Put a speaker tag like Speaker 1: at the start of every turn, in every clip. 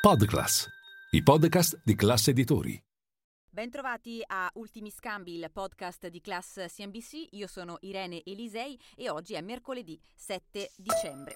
Speaker 1: Podclass, i podcast di classe editori.
Speaker 2: Bentrovati a Ultimi Scambi, il podcast di Class CNBC. Io sono Irene Elisei e oggi è mercoledì 7 dicembre.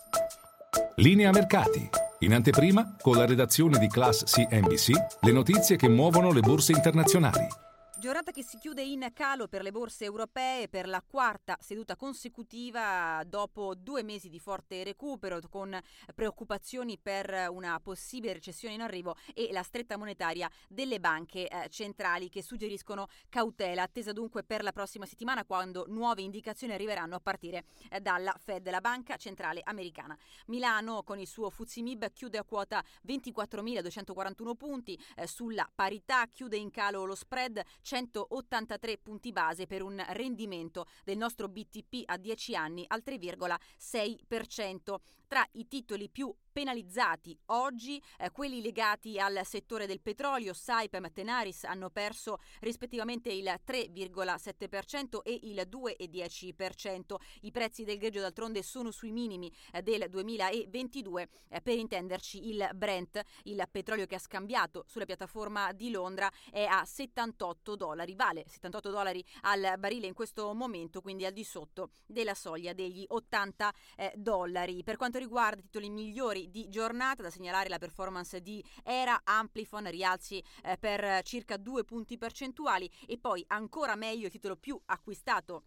Speaker 1: Linea mercati. In anteprima, con la redazione di Class CNBC, le notizie che muovono le borse internazionali.
Speaker 2: Giornata che si chiude in calo per le borse europee per la quarta seduta consecutiva dopo due mesi di forte recupero con preoccupazioni per una possibile recessione in arrivo e la stretta monetaria delle banche eh, centrali che suggeriscono cautela attesa dunque per la prossima settimana quando nuove indicazioni arriveranno a partire eh, dalla Fed, la banca centrale americana. Milano con il suo Fuzimib chiude a quota 24.241 punti, eh, sulla parità chiude in calo lo spread 183 punti base per un rendimento del nostro BTP a 10 anni al 3,6%. Tra i titoli più penalizzati oggi, eh, quelli legati al settore del petrolio, Saipem e Tenaris hanno perso rispettivamente il 3,7% e il 2,10%. I prezzi del greggio d'altronde sono sui minimi eh, del 2022. Eh, per intenderci, il Brent, il petrolio che ha scambiato sulla piattaforma di Londra, è a 78 dollari, vale 78 dollari al barile in questo momento, quindi al di sotto della soglia degli 80 eh, dollari. Per quanto riguarda i titoli migliori di giornata, da segnalare la performance di Era Amplifon, rialzi eh, per circa due punti percentuali e poi ancora meglio il titolo più acquistato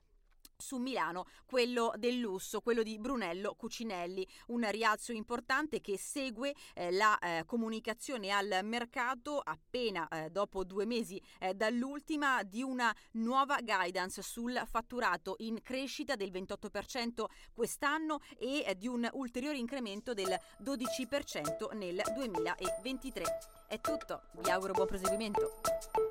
Speaker 2: su Milano, quello del lusso, quello di Brunello Cucinelli, un rialzo importante che segue eh, la eh, comunicazione al mercato appena eh, dopo due mesi eh, dall'ultima di una nuova guidance sul fatturato in crescita del 28% quest'anno e eh, di un ulteriore incremento del 12% nel 2023. È tutto, vi auguro buon proseguimento.